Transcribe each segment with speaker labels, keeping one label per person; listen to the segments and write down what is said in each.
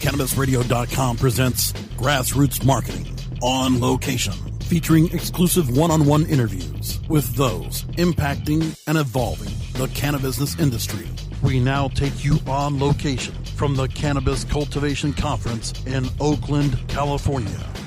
Speaker 1: CannabisRadio.com presents Grassroots Marketing on location, featuring exclusive one on one interviews with those impacting and evolving the cannabis industry. We now take you on location from the Cannabis Cultivation Conference in Oakland, California.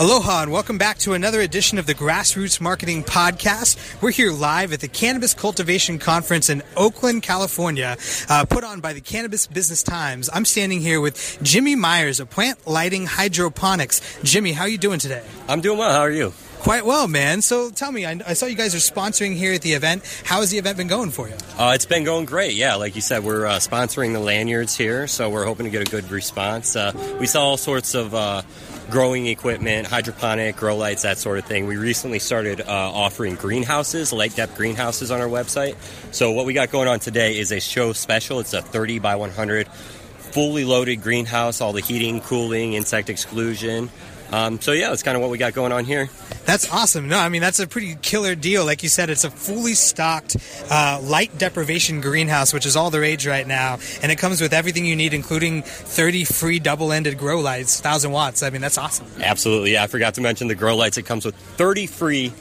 Speaker 2: Aloha and welcome back to another edition of the Grassroots Marketing Podcast. We're here live at the Cannabis Cultivation Conference in Oakland, California, uh, put on by the Cannabis Business Times. I'm standing here with Jimmy Myers of Plant Lighting Hydroponics. Jimmy, how are you doing today?
Speaker 3: I'm doing well. How are you?
Speaker 2: Quite well, man. So tell me, I, I saw you guys are sponsoring here at the event. How has the event been going for you?
Speaker 3: Uh, it's been going great. Yeah, like you said, we're uh, sponsoring the lanyards here, so we're hoping to get a good response. Uh, we saw all sorts of uh, growing equipment, hydroponic, grow lights, that sort of thing. We recently started uh, offering greenhouses, light dep greenhouses on our website. So what we got going on today is a show special. It's a 30 by 100 fully loaded greenhouse, all the heating, cooling, insect exclusion. Um, so yeah, that's kind of what we got going on here.
Speaker 2: That's awesome. No, I mean that's a pretty killer deal. Like you said, it's a fully stocked uh, light deprivation greenhouse, which is all the rage right now, and it comes with everything you need, including 30 free double-ended grow lights, thousand watts. I mean that's awesome.
Speaker 3: Absolutely. Yeah, I forgot to mention the grow lights. It comes with 30 free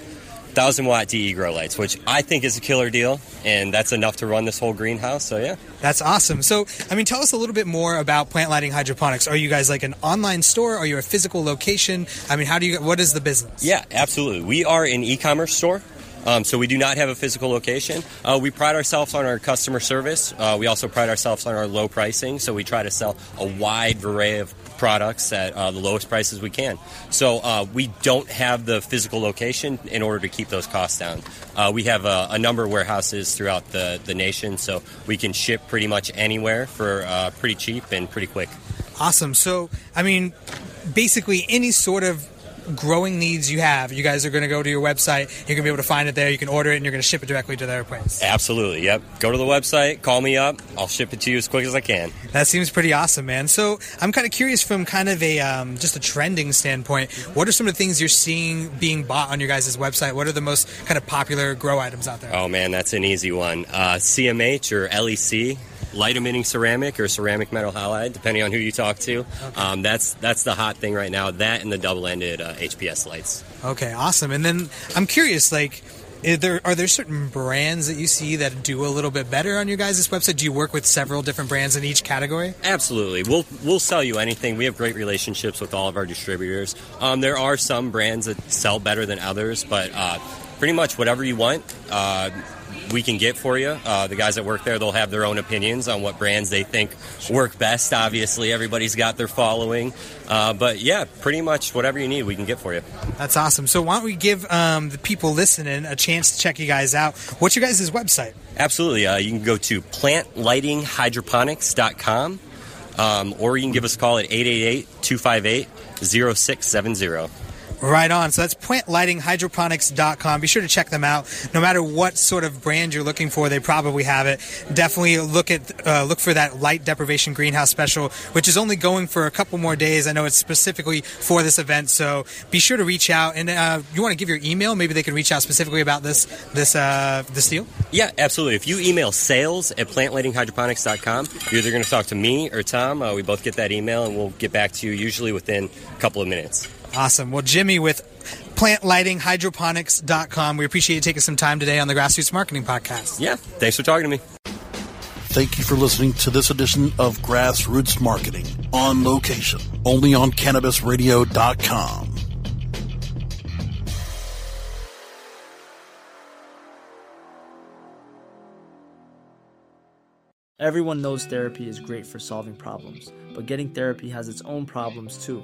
Speaker 3: 1000 watt DE grow lights, which I think is a killer deal, and that's enough to run this whole greenhouse. So, yeah.
Speaker 2: That's awesome. So, I mean, tell us a little bit more about Plant Lighting Hydroponics. Are you guys like an online store? Are you a physical location? I mean, how do you, what is the business?
Speaker 3: Yeah, absolutely. We are an e commerce store. Um, so we do not have a physical location. Uh, we pride ourselves on our customer service. Uh, we also pride ourselves on our low pricing. So we try to sell a wide array of products at uh, the lowest prices we can. So uh, we don't have the physical location in order to keep those costs down. Uh, we have a, a, number of warehouses throughout the, the nation, so we can ship pretty much anywhere for uh, pretty cheap and pretty quick.
Speaker 2: Awesome. So, I mean, basically any sort of growing needs you have, you guys are going to go to your website. You're going to be able to find it there. You can order it, and you're going to ship it directly to their place.
Speaker 3: Absolutely. Yep. Go to the website. Call me up. I'll ship it to you as quick as I can.
Speaker 2: That seems pretty awesome, man. So I'm kind of curious from kind of a um, just a trending standpoint. What are some of the things you're seeing being bought on your guys' website? What are the most kind of popular grow items out there?
Speaker 3: Oh man, that's an easy one. Uh, CMH or LEC light emitting ceramic or ceramic metal halide, depending on who you talk to. Okay. Um, that's that's the hot thing right now. That and the double ended uh, HPS lights.
Speaker 2: Okay, awesome. And then I'm curious, like. There, are there certain brands that you see that do a little bit better on your guys' website? Do you work with several different brands in each category?
Speaker 3: Absolutely. We'll we'll sell you anything. We have great relationships with all of our distributors. Um, there are some brands that sell better than others, but uh, pretty much whatever you want. Uh, we can get for you. Uh, the guys that work there, they'll have their own opinions on what brands they think work best. Obviously, everybody's got their following. Uh, but yeah, pretty much whatever you need, we can get for you.
Speaker 2: That's awesome. So why don't we give um, the people listening a chance to check you guys out? What's your guys' website?
Speaker 3: Absolutely. Uh, you can go to plantlightinghydroponics.com um, or you can give us a call at 888 258 0670.
Speaker 2: Right on. So that's plantlightinghydroponics.com. Be sure to check them out. No matter what sort of brand you're looking for, they probably have it. Definitely look at uh, look for that light deprivation greenhouse special, which is only going for a couple more days. I know it's specifically for this event, so be sure to reach out. And uh, you want to give your email? Maybe they can reach out specifically about this this uh, this deal.
Speaker 3: Yeah, absolutely. If you email sales at plantlightinghydroponics.com, you're either going to talk to me or Tom. Uh, we both get that email, and we'll get back to you usually within a couple of minutes.
Speaker 2: Awesome. Well, Jimmy with plantlightinghydroponics.com, we appreciate you taking some time today on the Grassroots Marketing Podcast.
Speaker 3: Yeah, thanks for talking to me.
Speaker 1: Thank you for listening to this edition of Grassroots Marketing on location, only on CannabisRadio.com.
Speaker 4: Everyone knows therapy is great for solving problems, but getting therapy has its own problems too,